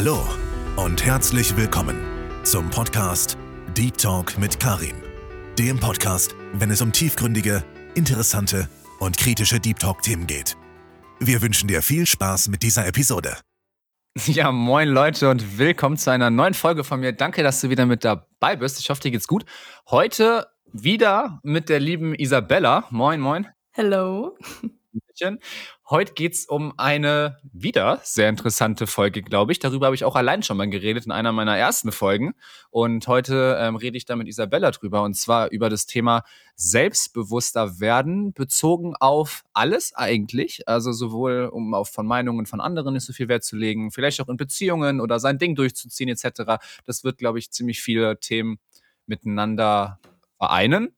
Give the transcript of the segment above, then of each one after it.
Hallo und herzlich willkommen zum Podcast Deep Talk mit Karim. Dem Podcast, wenn es um tiefgründige, interessante und kritische Deep Talk-Themen geht. Wir wünschen dir viel Spaß mit dieser Episode. Ja, moin Leute und willkommen zu einer neuen Folge von mir. Danke, dass du wieder mit dabei bist. Ich hoffe, dir geht's gut. Heute wieder mit der lieben Isabella. Moin, moin. Hello. Heute geht es um eine wieder sehr interessante Folge, glaube ich. Darüber habe ich auch allein schon mal geredet in einer meiner ersten Folgen. Und heute ähm, rede ich da mit Isabella drüber und zwar über das Thema selbstbewusster werden, bezogen auf alles eigentlich. Also sowohl um auf von Meinungen von anderen nicht so viel Wert zu legen, vielleicht auch in Beziehungen oder sein Ding durchzuziehen etc. Das wird, glaube ich, ziemlich viele Themen miteinander vereinen.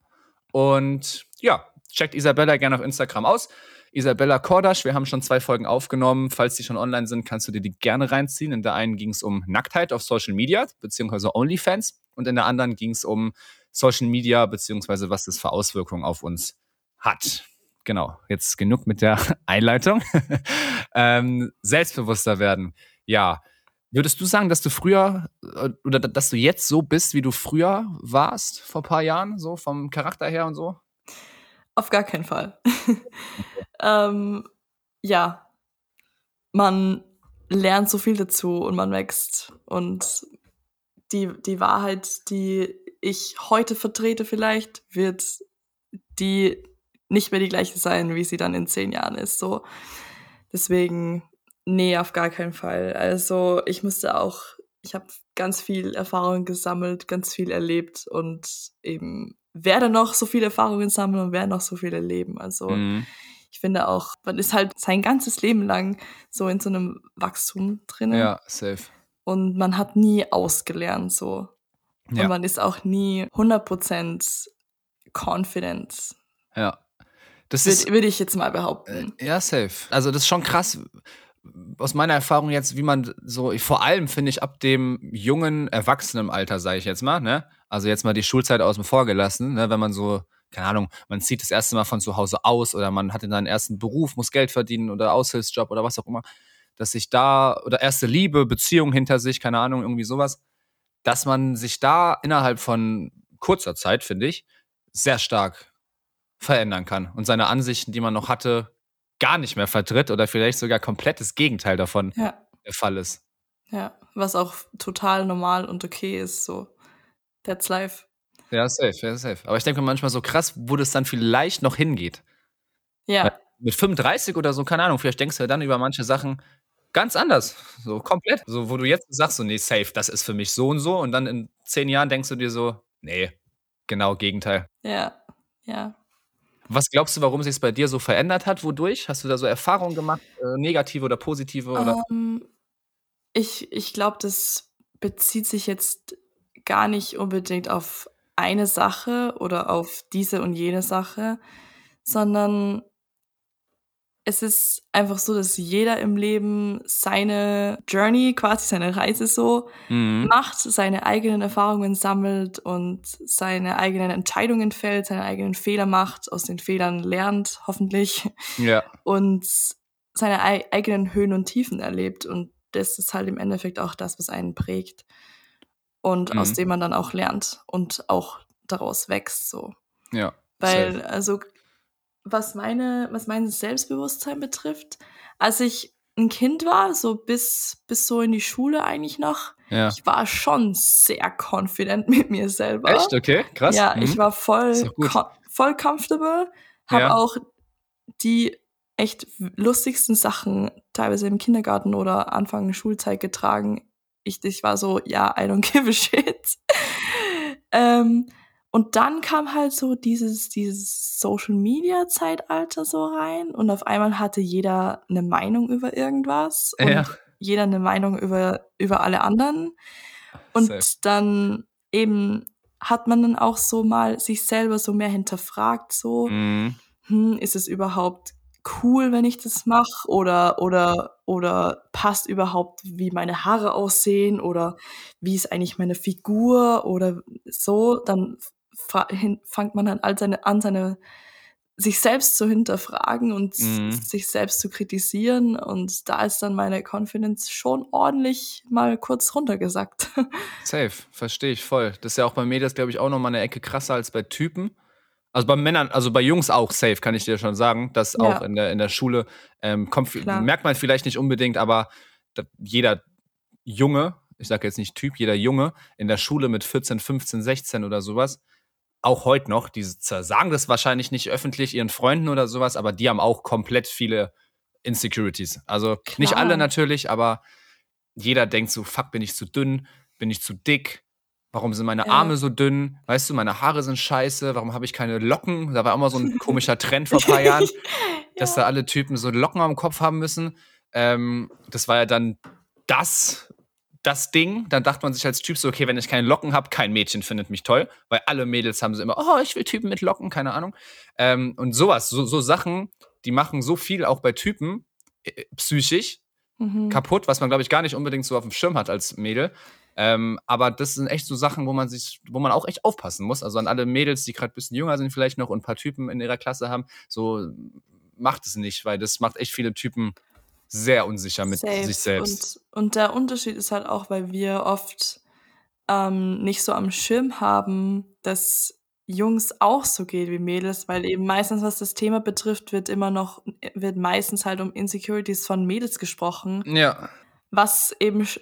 Und ja, checkt Isabella gerne auf Instagram aus. Isabella Kordasch. Wir haben schon zwei Folgen aufgenommen. Falls die schon online sind, kannst du dir die gerne reinziehen. In der einen ging es um Nacktheit auf Social Media, beziehungsweise OnlyFans. Und in der anderen ging es um Social Media, beziehungsweise was das für Auswirkungen auf uns hat. Genau, jetzt genug mit der Einleitung. ähm, selbstbewusster werden. Ja. Würdest du sagen, dass du früher äh, oder dass du jetzt so bist, wie du früher warst, vor ein paar Jahren, so vom Charakter her und so? Auf gar keinen Fall. ähm, ja, man lernt so viel dazu und man wächst. Und die, die Wahrheit, die ich heute vertrete, vielleicht, wird die nicht mehr die gleiche sein, wie sie dann in zehn Jahren ist. So. Deswegen, nee, auf gar keinen Fall. Also ich musste auch, ich habe ganz viel Erfahrung gesammelt, ganz viel erlebt und eben werde noch so viele Erfahrungen sammeln und werde noch so viel erleben. Also mhm. ich finde auch, man ist halt sein ganzes Leben lang so in so einem Wachstum drin. Ja, safe. Und man hat nie ausgelernt so. Ja. Und man ist auch nie 100% confident. Ja. Das würde, würde ich jetzt mal behaupten. Äh, ja, safe. Also das ist schon krass, aus meiner Erfahrung jetzt, wie man so, vor allem finde ich ab dem jungen Erwachsenenalter, sage ich jetzt mal, ne? Also jetzt mal die Schulzeit außen vor gelassen, ne? wenn man so, keine Ahnung, man zieht das erste Mal von zu Hause aus oder man hat in seinen ersten Beruf, muss Geld verdienen oder Aushilfsjob oder was auch immer, dass sich da, oder erste Liebe, Beziehung hinter sich, keine Ahnung, irgendwie sowas, dass man sich da innerhalb von kurzer Zeit, finde ich, sehr stark verändern kann und seine Ansichten, die man noch hatte, gar nicht mehr vertritt oder vielleicht sogar komplett das Gegenteil davon ja. der Fall ist. Ja, was auch total normal und okay ist, so. That's life. Ja, safe, ja, safe. Aber ich denke manchmal so krass, wo das dann vielleicht noch hingeht. Ja. Weil mit 35 oder so, keine Ahnung, vielleicht denkst du ja dann über manche Sachen ganz anders. So komplett. So, wo du jetzt sagst, so, nee, safe, das ist für mich so und so. Und dann in zehn Jahren denkst du dir so, nee, genau Gegenteil. Ja, ja. Was glaubst du, warum sich es bei dir so verändert hat? Wodurch? Hast du da so Erfahrungen gemacht, äh, negative oder positive? Oder? Um, ähm, ich ich glaube, das bezieht sich jetzt gar nicht unbedingt auf eine Sache oder auf diese und jene Sache, sondern es ist einfach so, dass jeder im Leben seine Journey, quasi seine Reise so mhm. macht, seine eigenen Erfahrungen sammelt und seine eigenen Entscheidungen fällt, seine eigenen Fehler macht, aus den Fehlern lernt, hoffentlich. Ja. Und seine eigenen Höhen und Tiefen erlebt. Und das ist halt im Endeffekt auch das, was einen prägt. Und mhm. aus dem man dann auch lernt und auch daraus wächst, so. Ja. Weil, also was meine, was mein Selbstbewusstsein betrifft, als ich ein Kind war, so bis, bis so in die Schule eigentlich noch, ja. ich war schon sehr confident mit mir selber. Echt? Okay, krass. Ja, mhm. ich war voll, voll comfortable, habe ja. auch die echt lustigsten Sachen teilweise im Kindergarten oder Anfang der Schulzeit getragen. Ich, ich war so, ja, I don't give a shit. ähm, und dann kam halt so dieses, dieses Social Media Zeitalter so rein und auf einmal hatte jeder eine Meinung über irgendwas und ja. jeder eine Meinung über, über alle anderen. Und Safe. dann eben hat man dann auch so mal sich selber so mehr hinterfragt, so, mhm. hm, ist es überhaupt cool, wenn ich das mache oder oder oder passt überhaupt, wie meine Haare aussehen oder wie ist eigentlich meine Figur oder so, dann fängt man dann all seine, an, seine sich selbst zu hinterfragen und mhm. sich selbst zu kritisieren. Und da ist dann meine Confidence schon ordentlich mal kurz runtergesackt. Safe, verstehe ich voll. Das ist ja auch bei Mädels, glaube ich, auch noch mal eine Ecke krasser als bei Typen. Also bei Männern, also bei Jungs auch safe, kann ich dir schon sagen, dass ja. auch in der, in der Schule ähm, kommt, merkt man vielleicht nicht unbedingt, aber jeder Junge, ich sage jetzt nicht Typ, jeder Junge in der Schule mit 14, 15, 16 oder sowas, auch heute noch, die sagen das wahrscheinlich nicht öffentlich ihren Freunden oder sowas, aber die haben auch komplett viele Insecurities. Also Klar. nicht alle natürlich, aber jeder denkt so, fuck, bin ich zu dünn, bin ich zu dick, warum sind meine ja. Arme so dünn, weißt du, meine Haare sind scheiße, warum habe ich keine Locken? Da war immer so ein komischer Trend vor ein paar Jahren, ja. dass da alle Typen so Locken am Kopf haben müssen. Ähm, das war ja dann das das Ding, dann dachte man sich als Typ so, okay, wenn ich keine Locken habe, kein Mädchen findet mich toll, weil alle Mädels haben so immer, oh, ich will Typen mit Locken, keine Ahnung. Ähm, und sowas, so, so Sachen, die machen so viel auch bei Typen äh, psychisch mhm. kaputt, was man, glaube ich, gar nicht unbedingt so auf dem Schirm hat als Mädel. Ähm, aber das sind echt so Sachen, wo man sich, wo man auch echt aufpassen muss. Also an alle Mädels, die gerade ein bisschen jünger sind, vielleicht noch und ein paar Typen in ihrer Klasse haben, so macht es nicht, weil das macht echt viele Typen sehr unsicher mit Safe. sich selbst. Und, und, der Unterschied ist halt auch, weil wir oft ähm, nicht so am Schirm haben, dass Jungs auch so geht wie Mädels, weil eben meistens, was das Thema betrifft, wird immer noch, wird meistens halt um Insecurities von Mädels gesprochen. Ja. Was eben sch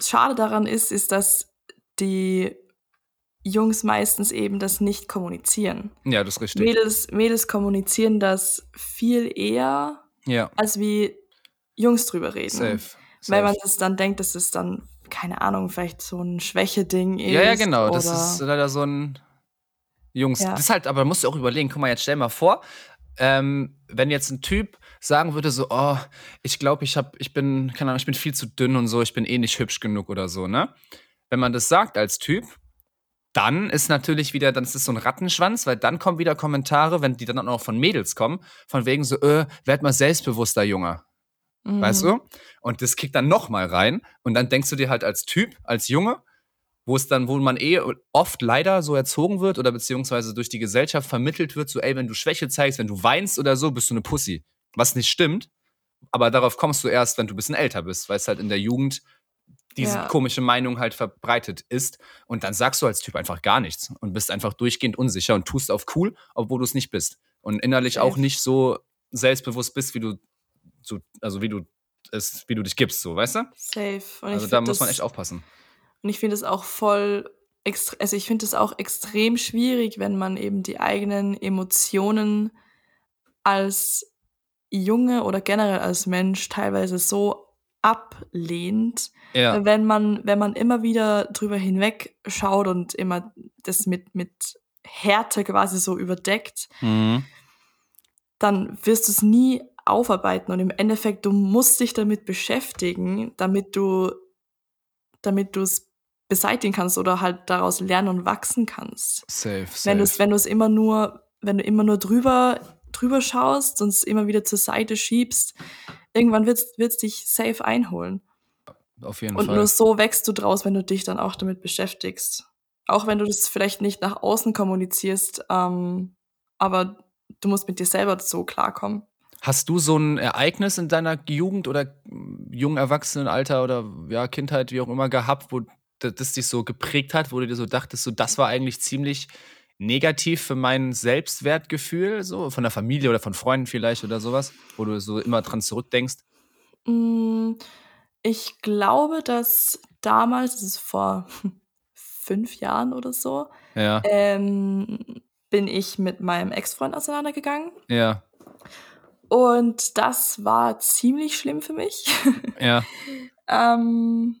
schade daran ist, ist, dass die Jungs meistens eben das nicht kommunizieren. Ja, das ist richtig. Mädels, Mädels kommunizieren das viel eher, ja. als wie Jungs drüber reden. Safe. Safe. Weil man das dann denkt, dass es dann, keine Ahnung, vielleicht so ein Schwäche-Ding ist. Ja, ja, genau. Das ist leider so ein Jungs. Ja. Das ist halt, aber musst du auch überlegen, guck mal, jetzt stell mal vor, ähm, wenn jetzt ein Typ sagen würde, so, oh, ich glaube, ich hab, ich bin, keine Ahnung, ich bin viel zu dünn und so, ich bin eh nicht hübsch genug oder so, ne? Wenn man das sagt als Typ, dann ist natürlich wieder, dann ist es so ein Rattenschwanz, weil dann kommen wieder Kommentare, wenn die dann auch von Mädels kommen, von wegen so, äh, werd mal selbstbewusster, Junge. Mhm. Weißt du? Und das kickt dann nochmal rein. Und dann denkst du dir halt als Typ, als Junge, wo es dann, wo man eh oft leider so erzogen wird oder beziehungsweise durch die Gesellschaft vermittelt wird, so, ey, wenn du Schwäche zeigst, wenn du weinst oder so, bist du eine Pussy. Was nicht stimmt. Aber darauf kommst du erst, wenn du ein bisschen älter bist, weil es halt in der Jugend diese ja. komische Meinung halt verbreitet ist. Und dann sagst du als Typ einfach gar nichts und bist einfach durchgehend unsicher und tust auf cool, obwohl du es nicht bist. Und innerlich okay. auch nicht so selbstbewusst bist, wie du so, also wie du es, wie du dich gibst, so, weißt du? Safe. Und also da muss man echt aufpassen. Und ich finde es auch voll, also ich finde es auch extrem schwierig, wenn man eben die eigenen Emotionen als Junge oder generell als Mensch teilweise so ablehnt, ja. wenn man wenn man immer wieder drüber hinweg schaut und immer das mit mit Härte quasi so überdeckt, mhm. dann wirst du es nie aufarbeiten und im Endeffekt, du musst dich damit beschäftigen, damit du, damit du es beseitigen kannst oder halt daraus lernen und wachsen kannst. Safe, safe. Wenn du es, wenn du es immer nur, wenn du immer nur drüber, drüber schaust und es immer wieder zur Seite schiebst, irgendwann wird es dich safe einholen. Auf jeden und Fall. Und nur so wächst du draus, wenn du dich dann auch damit beschäftigst. Auch wenn du das vielleicht nicht nach außen kommunizierst, ähm, aber du musst mit dir selber so klarkommen. Hast du so ein Ereignis in deiner Jugend oder jungen Erwachsenenalter oder ja, Kindheit, wie auch immer, gehabt, wo das dich so geprägt hat, wo du dir so dachtest, so das war eigentlich ziemlich negativ für mein Selbstwertgefühl, so von der Familie oder von Freunden vielleicht oder sowas, wo du so immer dran zurückdenkst? Mm, ich glaube, dass damals, das ist vor fünf Jahren oder so, ja. ähm, bin ich mit meinem Ex-Freund auseinandergegangen. Ja. Und das war ziemlich schlimm für mich. Ja. ähm,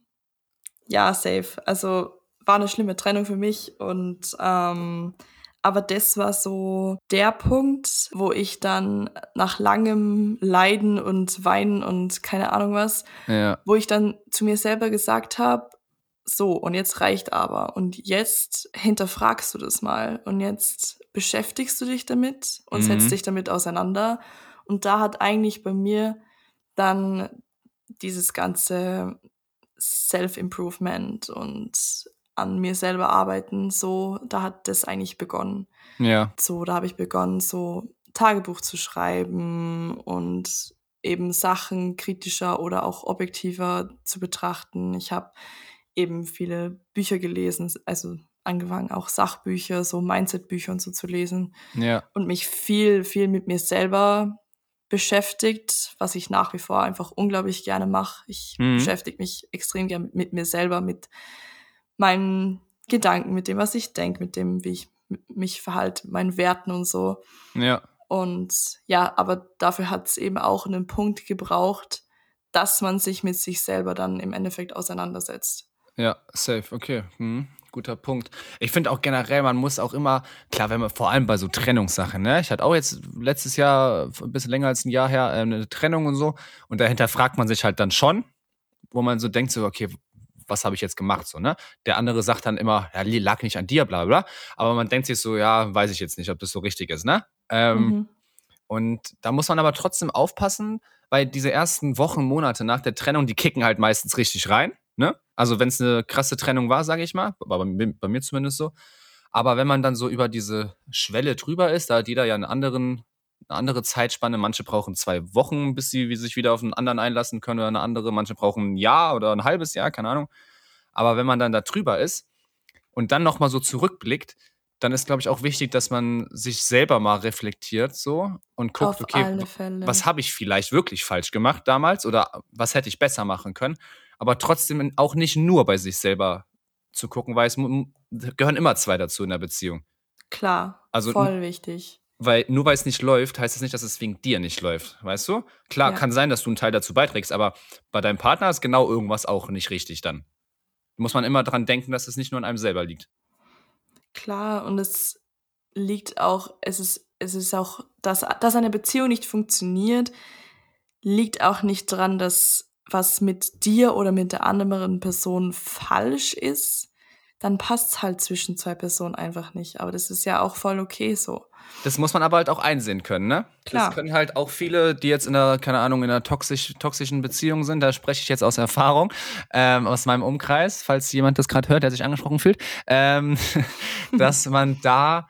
ja, safe. Also war eine schlimme Trennung für mich und ähm, aber das war so der Punkt, wo ich dann nach langem Leiden und Weinen und keine Ahnung was, ja. wo ich dann zu mir selber gesagt habe, so, und jetzt reicht aber. Und jetzt hinterfragst du das mal. Und jetzt beschäftigst du dich damit und mhm. setzt dich damit auseinander und da hat eigentlich bei mir dann dieses ganze Self-Improvement und an mir selber arbeiten, so, da hat das eigentlich begonnen. Ja. So, da habe ich begonnen, so Tagebuch zu schreiben und eben Sachen kritischer oder auch objektiver zu betrachten. Ich habe eben viele Bücher gelesen, also angefangen auch Sachbücher, so Mindset-Bücher und so zu lesen. Ja. Und mich viel, viel mit mir selber beschäftigt, was ich nach wie vor einfach unglaublich gerne mache. Ich mhm. beschäftige mich extrem gerne mit, mir selber, mit meinen Gedanken, mit dem, was ich denke, mit dem, wie ich mich verhalte, meinen Werten und so. Ja. Und ja, aber dafür hat es eben auch einen Punkt gebraucht, dass man sich mit sich selber dann im Endeffekt auseinandersetzt. Ja, safe, okay. Hm, guter Punkt. Ich finde auch generell, man muss auch immer, klar, wenn man vor allem bei so Trennungssachen, ne? Ich hatte auch jetzt letztes Jahr, ein bisschen länger als ein Jahr her, äh, eine Trennung und so. Und dahinter fragt man sich halt dann schon, wo man so denkt, so, okay, was habe ich jetzt gemacht? So, ne? Der andere sagt dann immer, ja, lag nicht an dir, bla bla. Aber man denkt sich so, ja, weiß ich jetzt nicht, ob das so richtig ist, ne? Ähm, mhm. Und da muss man aber trotzdem aufpassen, weil diese ersten Wochen, Monate nach der Trennung, die kicken halt meistens richtig rein. Ne? Also wenn es eine krasse Trennung war, sage ich mal, war bei, bei, mir zumindest so. Aber wenn man dann so über diese Schwelle drüber ist, da hat jeder ja einen anderen, eine andere Zeitspanne. Manche brauchen zwei Wochen, bis sie sich wieder auf einen anderen einlassen können oder eine andere. Manche brauchen ein Jahr oder ein halbes Jahr, keine Ahnung. Aber wenn man dann da drüber ist und dann nochmal so zurückblickt, dann ist, glaube ich, auch wichtig, dass man sich selber mal reflektiert so und guckt, Auf okay, was habe ich vielleicht wirklich falsch gemacht damals oder was hätte ich besser machen können. Aber trotzdem auch nicht nur bei sich selber zu gucken, weil es gehören immer zwei dazu in der Beziehung. Klar, also, voll wichtig. Weil nur weil es nicht läuft, heißt es das nicht, dass es wegen dir nicht läuft, weißt du? Klar, ja. kann sein, dass du einen Teil dazu beiträgst, aber bei deinem Partner ist genau irgendwas auch nicht richtig dann. Muss man immer dran denken, dass es nicht nur an einem selber liegt. Klar, und es liegt auch, es ist, es ist auch, dass, dass eine Beziehung nicht funktioniert, liegt auch nicht dran, dass was mit dir oder mit der anderen Person falsch ist, dann passt es halt zwischen zwei Personen einfach nicht. Aber das ist ja auch voll okay so. Das muss man aber halt auch einsehen können, ne? Klar. Das können halt auch viele, die jetzt in einer, keine Ahnung, in einer toxisch, toxischen Beziehung sind, da spreche ich jetzt aus Erfahrung, ähm, aus meinem Umkreis, falls jemand das gerade hört, der sich angesprochen fühlt, ähm, dass man da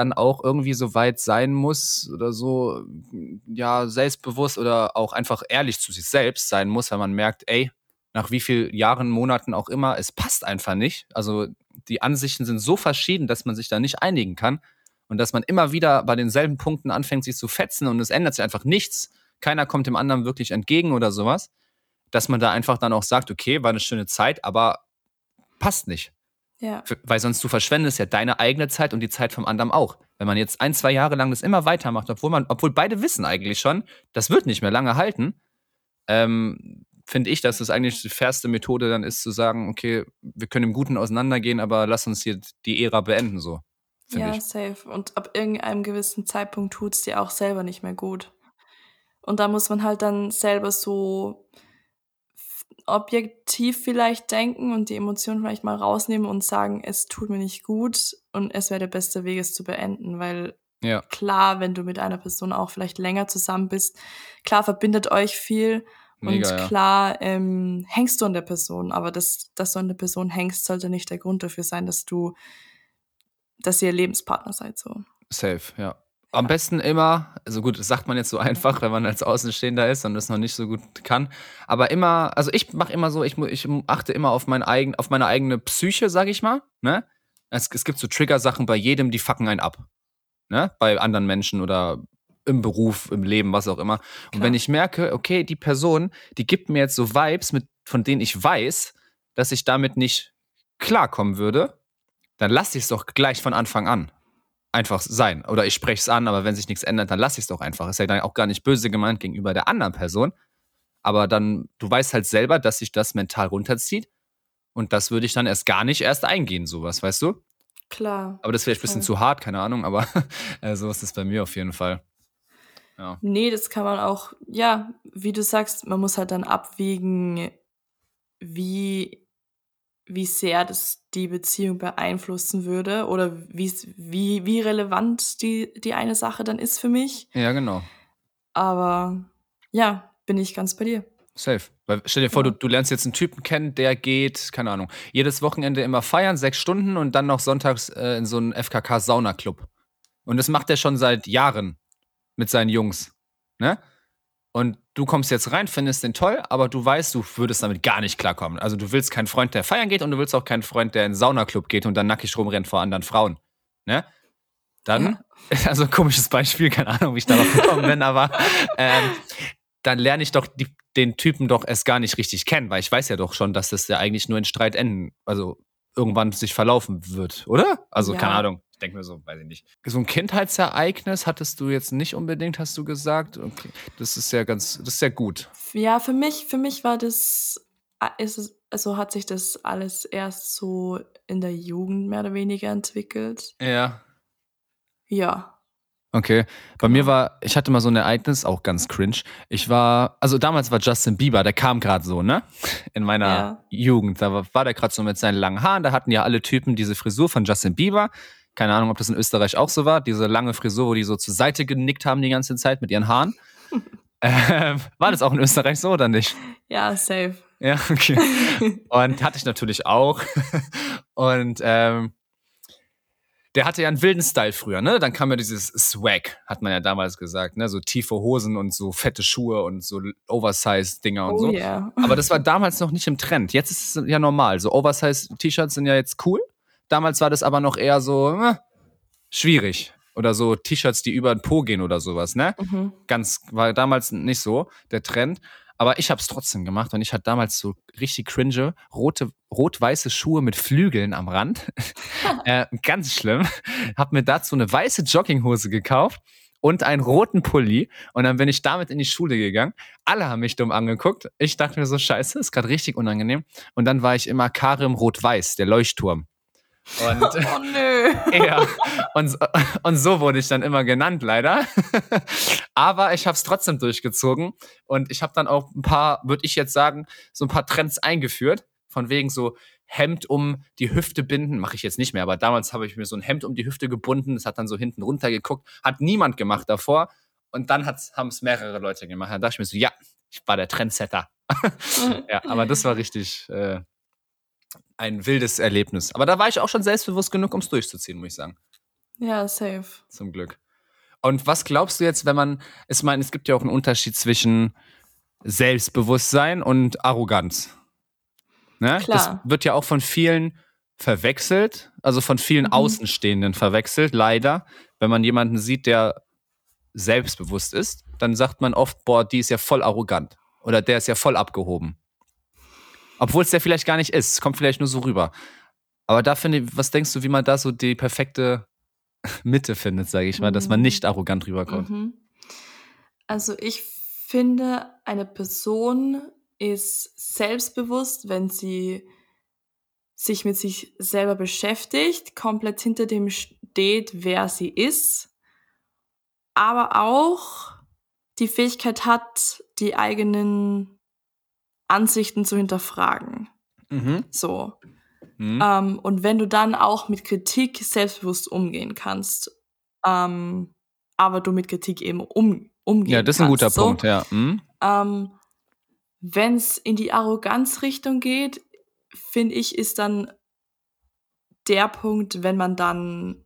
dann auch irgendwie so weit sein muss oder so, ja, selbstbewusst oder auch einfach ehrlich zu sich selbst sein muss, weil man merkt, ey, nach wie vielen Jahren, Monaten auch immer, es passt einfach nicht. Also die Ansichten sind so verschieden, dass man sich da nicht einigen kann und dass man immer wieder bei denselben Punkten anfängt, sich zu fetzen und es ändert sich einfach nichts. Keiner kommt dem anderen wirklich entgegen oder sowas, dass man da einfach dann auch sagt, okay, war eine schöne Zeit, aber passt nicht. Ja. Weil sonst du verschwendest ja deine eigene Zeit und die Zeit vom anderen auch. Wenn man jetzt ein, zwei Jahre lang das immer weitermacht, obwohl man, obwohl beide wissen eigentlich schon, das wird nicht mehr lange halten, ähm, finde ich, dass das eigentlich die fairste Methode dann ist, zu sagen, okay, wir können im Guten auseinandergehen, aber lass uns hier die Ära beenden, so. Ja, ich. safe. Und ab irgendeinem gewissen Zeitpunkt tut es dir auch selber nicht mehr gut. Und da muss man halt dann selber so objektiv vielleicht denken und die Emotionen vielleicht mal rausnehmen und sagen, es tut mir nicht gut und es wäre der beste Weg, es zu beenden, weil ja. klar, wenn du mit einer Person auch vielleicht länger zusammen bist, klar verbindet euch viel Mega, und klar ja. ähm, hängst du an der Person, aber das, dass du an der Person hängst, sollte nicht der Grund dafür sein, dass du dass ihr Lebenspartner seid. So. Safe, ja. Am besten immer, also gut, das sagt man jetzt so einfach, wenn man als Außenstehender ist und das noch nicht so gut kann. Aber immer, also ich mache immer so, ich, ich achte immer auf, mein eigen, auf meine eigene Psyche, sag ich mal. Ne? Es, es gibt so Trigger-Sachen bei jedem, die fucken einen ab. Ne? Bei anderen Menschen oder im Beruf, im Leben, was auch immer. Klar. Und wenn ich merke, okay, die Person, die gibt mir jetzt so Vibes, mit, von denen ich weiß, dass ich damit nicht klarkommen würde, dann lasse ich es doch gleich von Anfang an einfach sein. Oder ich spreche es an, aber wenn sich nichts ändert, dann lasse ich es doch einfach. Ist ja dann auch gar nicht böse gemeint gegenüber der anderen Person. Aber dann, du weißt halt selber, dass sich das mental runterzieht. Und das würde ich dann erst gar nicht erst eingehen, sowas, weißt du? Klar. Aber das wäre ein bisschen zu hart, keine Ahnung, aber äh, so ist es bei mir auf jeden Fall. Ja. Nee, das kann man auch, ja, wie du sagst, man muss halt dann abwägen, wie wie sehr das die Beziehung beeinflussen würde oder wie, wie, wie relevant die, die eine Sache dann ist für mich. Ja, genau. Aber ja, bin ich ganz bei dir. Safe. Weil stell dir vor, ja. du, du lernst jetzt einen Typen kennen, der geht, keine Ahnung, jedes Wochenende immer feiern, sechs Stunden und dann noch sonntags äh, in so einen FKK-Saunaclub. Und das macht er schon seit Jahren. mit seinen Jungs. Ne? Und du kommst jetzt rein, findest den toll, aber du weißt, du würdest damit gar nicht klarkommen. Also du willst keinen Freund, der feiern geht und du willst auch keinen Freund, der in den Saunaclub geht und dann nackig rumrennt vor anderen Frauen. Ne? Dann, ja. also komisches Beispiel, keine Ahnung, wie ich darauf gekommen bin, aber ähm, dann lerne ich doch die, den Typen doch erst gar nicht richtig kennen, weil ich weiß ja doch schon, dass das ja eigentlich nur in Streit enden, also irgendwann sich verlaufen wird, oder? Also ja. keine Ahnung denke mir so, weiß ich nicht. So ein Kindheitsereignis hattest du jetzt nicht unbedingt, hast du gesagt. Okay. Das ist ja ganz, das ist ja gut. Ja, für mich, für mich war das, ist es, also hat sich das alles erst so in der Jugend mehr oder weniger entwickelt. Ja. Ja. Okay. Bei genau. mir war, ich hatte mal so ein Ereignis, auch ganz cringe. Ich war, also damals war Justin Bieber, der kam gerade so, ne? In meiner ja. Jugend. Da war, war der gerade so mit seinen langen Haaren. Da hatten ja alle Typen diese Frisur von Justin Bieber. Keine Ahnung, ob das in Österreich auch so war. Diese lange Frisur, wo die so zur Seite genickt haben die ganze Zeit mit ihren Haaren. äh, war das auch in Österreich so oder nicht? Ja, safe. Ja, okay. Und hatte ich natürlich auch. Und ähm, der hatte ja einen wilden Style früher, ne? Dann kam ja dieses Swag, hat man ja damals gesagt, ne? So tiefe Hosen und so fette Schuhe und so Oversize-Dinger und oh, so. Yeah. Aber das war damals noch nicht im Trend. Jetzt ist es ja normal. So Oversize-T-Shirts sind ja jetzt cool. Damals war das aber noch eher so äh, schwierig. Oder so T-Shirts, die über den Po gehen oder sowas, ne? Mhm. Ganz, war damals nicht so der Trend. Aber ich habe es trotzdem gemacht und ich hatte damals so richtig cringe rote, rot-weiße Schuhe mit Flügeln am Rand. äh, ganz schlimm. Hab mir dazu eine weiße Jogginghose gekauft und einen roten Pulli. Und dann bin ich damit in die Schule gegangen. Alle haben mich dumm angeguckt. Ich dachte mir so, scheiße, ist gerade richtig unangenehm. Und dann war ich immer Karim Rot-Weiß, der Leuchtturm. Und, oh nö. ja, und, und so wurde ich dann immer genannt, leider. Aber ich habe es trotzdem durchgezogen und ich habe dann auch ein paar, würde ich jetzt sagen, so ein paar Trends eingeführt. Von wegen so Hemd um die Hüfte binden, mache ich jetzt nicht mehr, aber damals habe ich mir so ein Hemd um die Hüfte gebunden, das hat dann so hinten runtergeguckt, hat niemand gemacht davor und dann haben es mehrere Leute gemacht. Dann dachte ich mir so, ja, ich war der Trendsetter. ja, aber das war richtig, äh, ein wildes Erlebnis. Aber da war ich auch schon selbstbewusst genug, um es durchzuziehen, muss ich sagen. Ja, safe. Zum Glück. Und was glaubst du jetzt, wenn man, ich meine, es gibt ja auch einen Unterschied zwischen Selbstbewusstsein und Arroganz. Ne? Klar. Das wird ja auch von vielen verwechselt, also von vielen mhm. Außenstehenden verwechselt, leider. Wenn man jemanden sieht, der selbstbewusst ist, dann sagt man oft, boah, die ist ja voll arrogant oder der ist ja voll abgehoben. Obwohl es der vielleicht gar nicht ist. Es kommt vielleicht nur so rüber. Aber da finde ich, was denkst du, wie man da so die perfekte Mitte findet, sage ich mal, dass man nicht arrogant rüberkommt? Mhm. Also ich finde, eine Person ist selbstbewusst, wenn sie sich mit sich selber beschäftigt, komplett hinter dem steht, wer sie ist, aber auch die Fähigkeit hat, die eigenen Ansichten zu hinterfragen. Mhm. So. Mhm. Ähm, und wenn du dann auch mit Kritik selbstbewusst umgehen kannst, ähm, aber du mit Kritik eben um, umgehen kannst. Ja, das ist ein guter so, Punkt, ja. Mhm. Ähm, wenn es in die Arroganzrichtung geht, finde ich, ist dann der Punkt, wenn man dann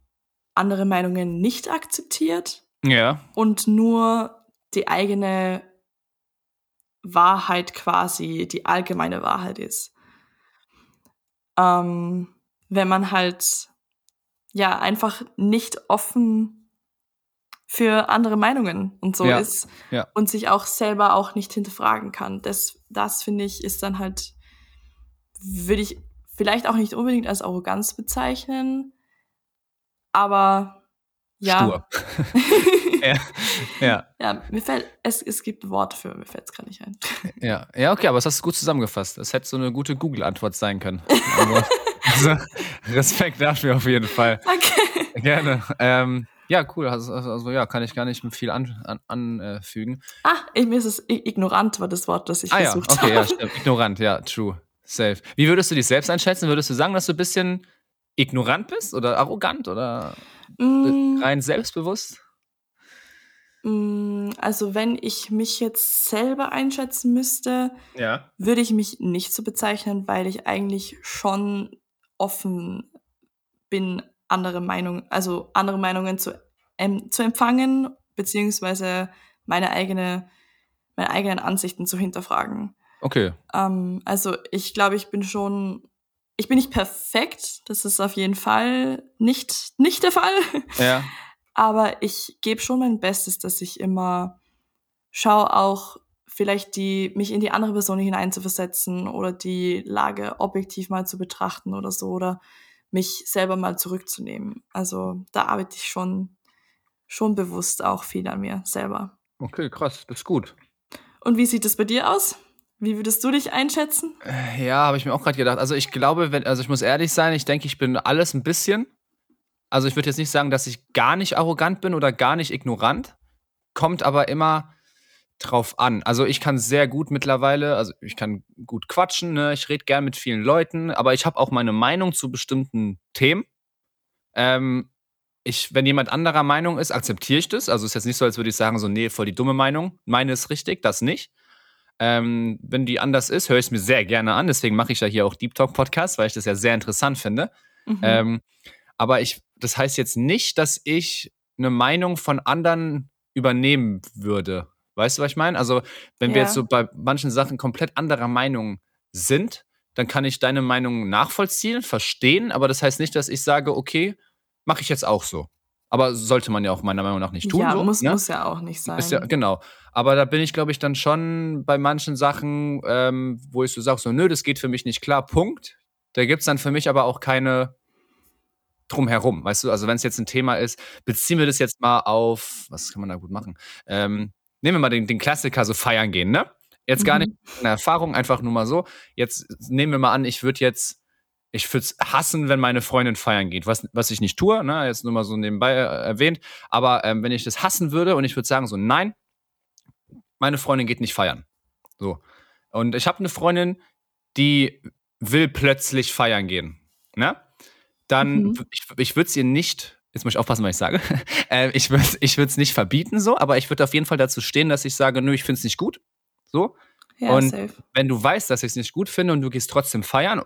andere Meinungen nicht akzeptiert ja. und nur die eigene Wahrheit quasi die allgemeine Wahrheit ist. Ähm, wenn man halt ja einfach nicht offen für andere Meinungen und so ja, ist ja. und sich auch selber auch nicht hinterfragen kann. Das, das finde ich, ist dann halt, würde ich vielleicht auch nicht unbedingt als Arroganz bezeichnen, aber ja. Stur. ja. ja. Ja, mir fällt, es, es gibt Worte für, mir fällt es gerade nicht ein. Ja. ja, okay, aber das hast du gut zusammengefasst. Das hätte so eine gute Google-Antwort sein können. also, Respekt dafür auf jeden Fall. Okay. Gerne. Ähm, ja, cool. Also, also, also, ja, kann ich gar nicht viel anfügen. An, an, äh, ah, ich, mir ist es ignorant, war das Wort, das ich ah, versucht ja, okay, habe. Ja, stimmt. Ignorant, ja, true. Safe. Wie würdest du dich selbst einschätzen? Würdest du sagen, dass du ein bisschen ignorant bist oder arrogant oder mm. rein selbstbewusst? Mm, also wenn ich mich jetzt selber einschätzen müsste, ja. würde ich mich nicht so bezeichnen, weil ich eigentlich schon offen bin, andere Meinungen, also andere Meinungen zu, ähm, zu empfangen, beziehungsweise meine eigene, meine eigenen Ansichten zu hinterfragen. Okay. Ähm, also ich glaube, ich bin schon, ich bin nicht perfekt, das ist auf jeden Fall nicht, nicht der Fall. Ja. Aber ich gebe schon mein Bestes, dass ich immer schaue auch vielleicht die, mich in die andere Person hineinzuversetzen oder die Lage objektiv mal zu betrachten oder so oder mich selber mal zurückzunehmen. Also da arbeite ich schon, schon bewusst auch viel an mir selber. Okay, krass, das ist gut. Und wie sieht es bei dir aus? Wie würdest du dich einschätzen? Äh, ja, habe ich mir auch gerade gedacht. Also ich glaube, wenn, also ich muss ehrlich sein, ich denke, ich bin alles ein bisschen. Also ich würde jetzt nicht sagen, dass ich gar nicht arrogant bin oder gar nicht ignorant. Kommt aber immer drauf an. Also ich kann sehr gut mittlerweile, also ich kann gut quatschen, ne? ich rede gern mit vielen Leuten, aber ich habe auch meine Meinung zu bestimmten Themen. Ähm, ich, wenn jemand anderer Meinung ist, akzeptiere ich das. Also ist jetzt nicht so, als würde ich sagen, so, nee, voll die dumme Meinung. Meine ist richtig, das nicht. Ähm, wenn die anders ist, höre ich es mir sehr gerne an. Deswegen mache ich ja hier auch Deep Talk Podcast, weil ich das ja sehr interessant finde. Mhm. Ähm, aber ich, das heißt jetzt nicht, dass ich eine Meinung von anderen übernehmen würde. Weißt du, was ich meine? Also, wenn ja. wir jetzt so bei manchen Sachen komplett anderer Meinung sind, dann kann ich deine Meinung nachvollziehen, verstehen, aber das heißt nicht, dass ich sage, okay, mache ich jetzt auch so. Aber sollte man ja auch meiner Meinung nach nicht tun. Ja, so, muss, ne? muss ja auch nicht sein. Ja, genau. Aber da bin ich, glaube ich, dann schon bei manchen Sachen, ähm, wo ich so sage, so, nö, das geht für mich nicht klar, Punkt. Da gibt es dann für mich aber auch keine drumherum, weißt du? Also wenn es jetzt ein Thema ist, beziehen wir das jetzt mal auf, was kann man da gut machen? Ähm, nehmen wir mal den, den Klassiker, so feiern gehen, ne? Jetzt gar mhm. nicht eine Erfahrung, einfach nur mal so. Jetzt nehmen wir mal an, ich würde jetzt, ich würde es hassen, wenn meine Freundin feiern geht, was, was ich nicht tue, ne? Jetzt nur mal so nebenbei äh, erwähnt. Aber ähm, wenn ich das hassen würde und ich würde sagen, so, nein, meine Freundin geht nicht feiern. So. Und ich habe eine Freundin, die will plötzlich feiern gehen. Ne? Dann, mhm. ich, ich würde es ihr nicht jetzt muss ich aufpassen, was ich sage. äh, ich würde ich es nicht verbieten, so, aber ich würde auf jeden Fall dazu stehen, dass ich sage, nö, ich finde es nicht gut. So. Ja, und safe. wenn du weißt, dass ich es nicht gut finde und du gehst trotzdem feiern,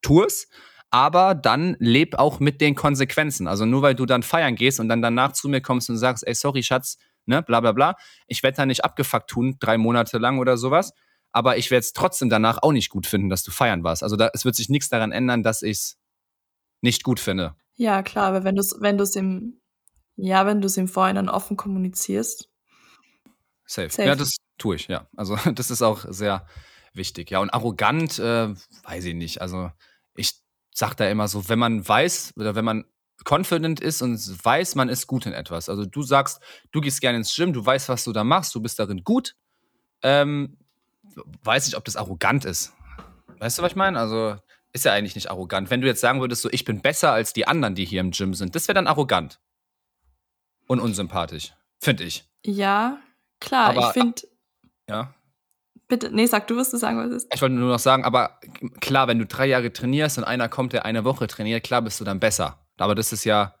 tu es. Aber dann leb auch mit den Konsequenzen. Also nur weil du dann feiern gehst und dann danach zu mir kommst und sagst, ey, sorry, Schatz, ne, bla bla bla, ich werde da nicht abgefuckt tun, drei Monate lang oder sowas. Aber ich werde es trotzdem danach auch nicht gut finden, dass du feiern warst. Also da, es wird sich nichts daran ändern, dass ich es nicht gut finde. Ja, klar, aber wenn du es wenn du's im ja, wenn du es im Vorhinein offen kommunizierst. Safe. Safe. Ja, das tue ich, ja. Also das ist auch sehr wichtig. Ja, und arrogant, äh, weiß ich nicht. Also ich sag da immer so, wenn man weiß oder wenn man confident ist und weiß, man ist gut in etwas. Also du sagst, du gehst gerne ins Gym, du weißt, was du da machst, du bist darin gut. Ähm, weiß ich, ob das arrogant ist. Weißt du, was ich meine? Also ist ja eigentlich nicht arrogant. Wenn du jetzt sagen würdest, so ich bin besser als die anderen, die hier im Gym sind, das wäre dann arrogant. Und unsympathisch, finde ich. Ja, klar, aber, ich finde. Ja. Bitte, nee, sag du, was du sagen wolltest. Ich wollte nur noch sagen, aber klar, wenn du drei Jahre trainierst und einer kommt, der eine Woche trainiert, klar bist du dann besser. Aber das ist ja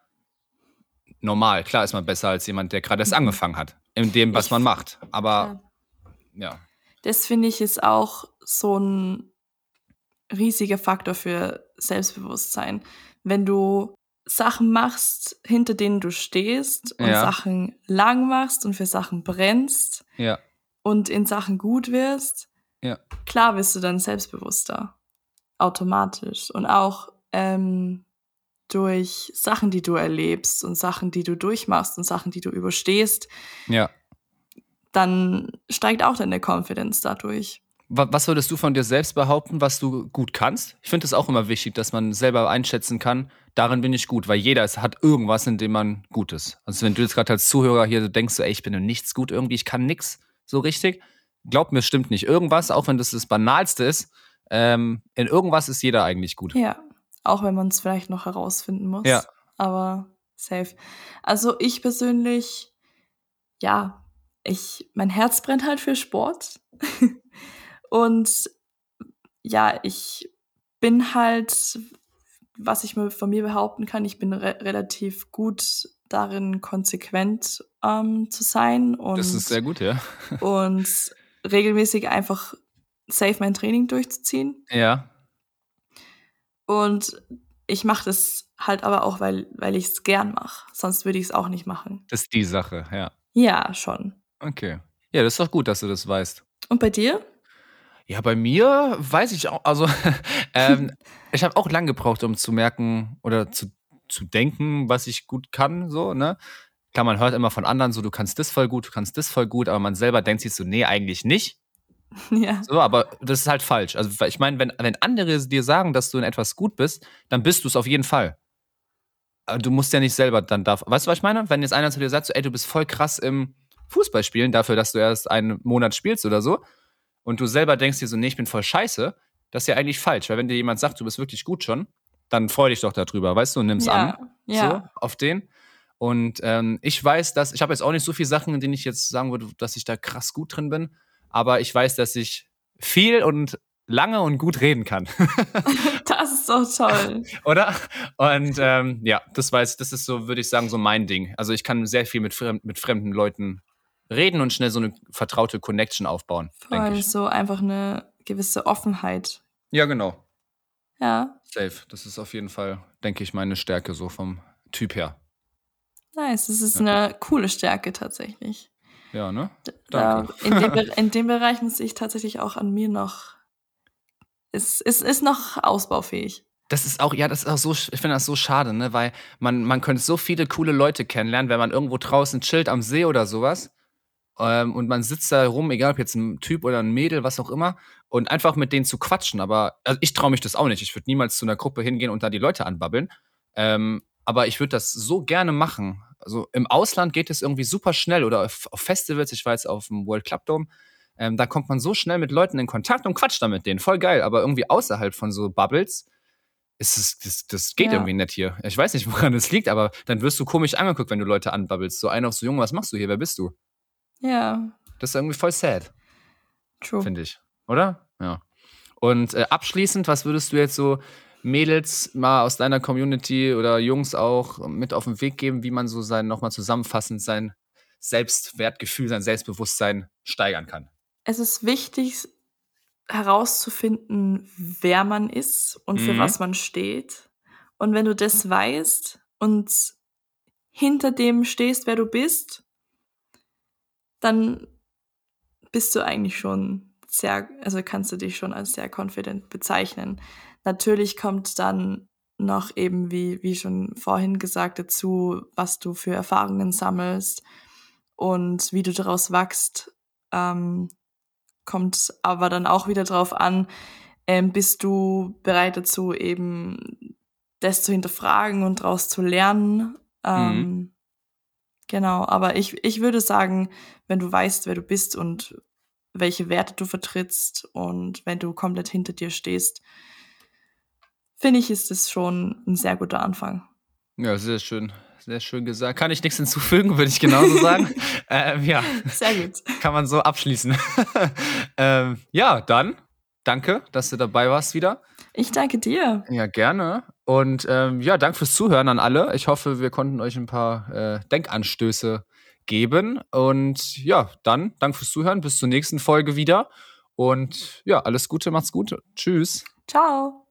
normal. Klar ist man besser als jemand, der gerade erst mhm. angefangen hat, in dem, was ich, man macht. Aber ja. ja. Das finde ich ist auch so ein riesiger Faktor für Selbstbewusstsein. Wenn du Sachen machst, hinter denen du stehst und ja. Sachen lang machst und für Sachen brennst ja. und in Sachen gut wirst, ja. klar wirst du dann selbstbewusster. Automatisch. Und auch ähm, durch Sachen, die du erlebst und Sachen, die du durchmachst und Sachen, die du überstehst, ja. dann steigt auch deine Confidence dadurch. Was würdest du von dir selbst behaupten, was du gut kannst? Ich finde es auch immer wichtig, dass man selber einschätzen kann, darin bin ich gut, weil jeder hat irgendwas, in dem man gut ist. Also wenn du jetzt gerade als Zuhörer hier denkst, so, ey, ich bin in nichts gut irgendwie, ich kann nichts so richtig, glaub mir, stimmt nicht. Irgendwas, auch wenn das das Banalste ist, ähm, in irgendwas ist jeder eigentlich gut. Ja, auch wenn man es vielleicht noch herausfinden muss. Ja. Aber safe. Also ich persönlich, ja, ich, mein Herz brennt halt für Sport. Und ja, ich bin halt, was ich mir von mir behaupten kann, ich bin re relativ gut darin, konsequent ähm, zu sein. Und, das ist sehr gut, ja. und regelmäßig einfach safe mein Training durchzuziehen. Ja. Und ich mache das halt aber auch, weil, weil ich es gern mache. Sonst würde ich es auch nicht machen. Das ist die Sache, ja. Ja, schon. Okay. Ja, das ist doch gut, dass du das weißt. Und bei dir? Ja, bei mir weiß ich auch, also ähm, ich habe auch lange gebraucht, um zu merken oder zu, zu denken, was ich gut kann, so, ne? Klar, man hört immer von anderen so, du kannst das voll gut, du kannst das voll gut, aber man selber denkt sich so, nee, eigentlich nicht. Ja. So, aber das ist halt falsch. Also ich meine, wenn, wenn andere dir sagen, dass du in etwas gut bist, dann bist du es auf jeden Fall. Aber du musst ja nicht selber dann darf. Weißt du, was ich meine? Wenn jetzt einer zu dir sagt, so, ey, du bist voll krass im Fußballspielen, dafür, dass du erst einen Monat spielst oder so, und du selber denkst dir so, nee, ich bin voll scheiße, das ist ja eigentlich falsch. Weil wenn dir jemand sagt, du bist wirklich gut schon, dann freu dich doch darüber, weißt du, und nimm's ja. an. Ja. So, auf den. Und ähm, ich weiß, dass, ich habe jetzt auch nicht so viele Sachen, in denen ich jetzt sagen würde, dass ich da krass gut drin bin aber ich weiß, dass ich viel und lange und gut reden kann. das ist doch toll. Oder? Und ähm, ja, das weiß, das ist so, würde ich sagen, so mein Ding. Also ich kann sehr viel mit, fremd, mit fremden Leuten reden und schnell so eine vertraute Connection aufbauen. Vor allem so einfach eine gewisse Offenheit. Ja, genau. Ja. Safe. Das ist auf jeden Fall, denke ich, meine Stärke so vom Typ her. Nice, das ist ja. eine coole Stärke tatsächlich. Ja, ne? Danke. Da, in, dem, in dem Bereich muss ich tatsächlich auch an mir noch. Es ist, ist, ist noch ausbaufähig. Das ist auch, ja, das ist auch so, ich finde das so schade, ne? Weil man, man könnte so viele coole Leute kennenlernen, wenn man irgendwo draußen chillt am See oder sowas. Ähm, und man sitzt da rum, egal ob jetzt ein Typ oder ein Mädel, was auch immer, und einfach mit denen zu quatschen. Aber also ich traue mich das auch nicht. Ich würde niemals zu einer Gruppe hingehen und da die Leute anbabbeln. Ähm, aber ich würde das so gerne machen. Also im Ausland geht es irgendwie super schnell oder auf, auf Festivals, ich war jetzt auf dem World Club Dome, ähm, da kommt man so schnell mit Leuten in Kontakt und quatscht dann mit denen. Voll geil, aber irgendwie außerhalb von so Bubbles ist es, das, das geht ja. irgendwie nicht hier. Ich weiß nicht, woran das liegt, aber dann wirst du komisch angeguckt, wenn du Leute anbabbelst. So einer auf so, Junge, was machst du hier? Wer bist du? Ja. Das ist irgendwie voll sad. True. Finde ich. Oder? Ja. Und äh, abschließend, was würdest du jetzt so Mädels mal aus deiner Community oder Jungs auch mit auf den Weg geben, wie man so sein, nochmal zusammenfassend sein Selbstwertgefühl, sein Selbstbewusstsein steigern kann? Es ist wichtig herauszufinden, wer man ist und für mhm. was man steht. Und wenn du das weißt und hinter dem stehst, wer du bist, dann bist du eigentlich schon sehr, also kannst du dich schon als sehr confident bezeichnen. Natürlich kommt dann noch eben, wie, wie schon vorhin gesagt, dazu, was du für Erfahrungen sammelst und wie du daraus wachst. Ähm, kommt aber dann auch wieder drauf an, ähm, bist du bereit dazu, eben das zu hinterfragen und daraus zu lernen. Ähm, mhm. Genau, aber ich, ich würde sagen, wenn du weißt, wer du bist und welche Werte du vertrittst und wenn du komplett hinter dir stehst, finde ich, ist es schon ein sehr guter Anfang. Ja, sehr schön. Sehr schön gesagt. Kann ich nichts hinzufügen, würde ich genauso sagen. ähm, ja. Sehr gut. Kann man so abschließen. ähm, ja, dann danke, dass du dabei warst wieder. Ich danke dir. Ja, gerne. Und ähm, ja, danke fürs Zuhören an alle. Ich hoffe, wir konnten euch ein paar äh, Denkanstöße geben. Und ja, dann danke fürs Zuhören. Bis zur nächsten Folge wieder. Und ja, alles Gute, macht's gut. Tschüss. Ciao.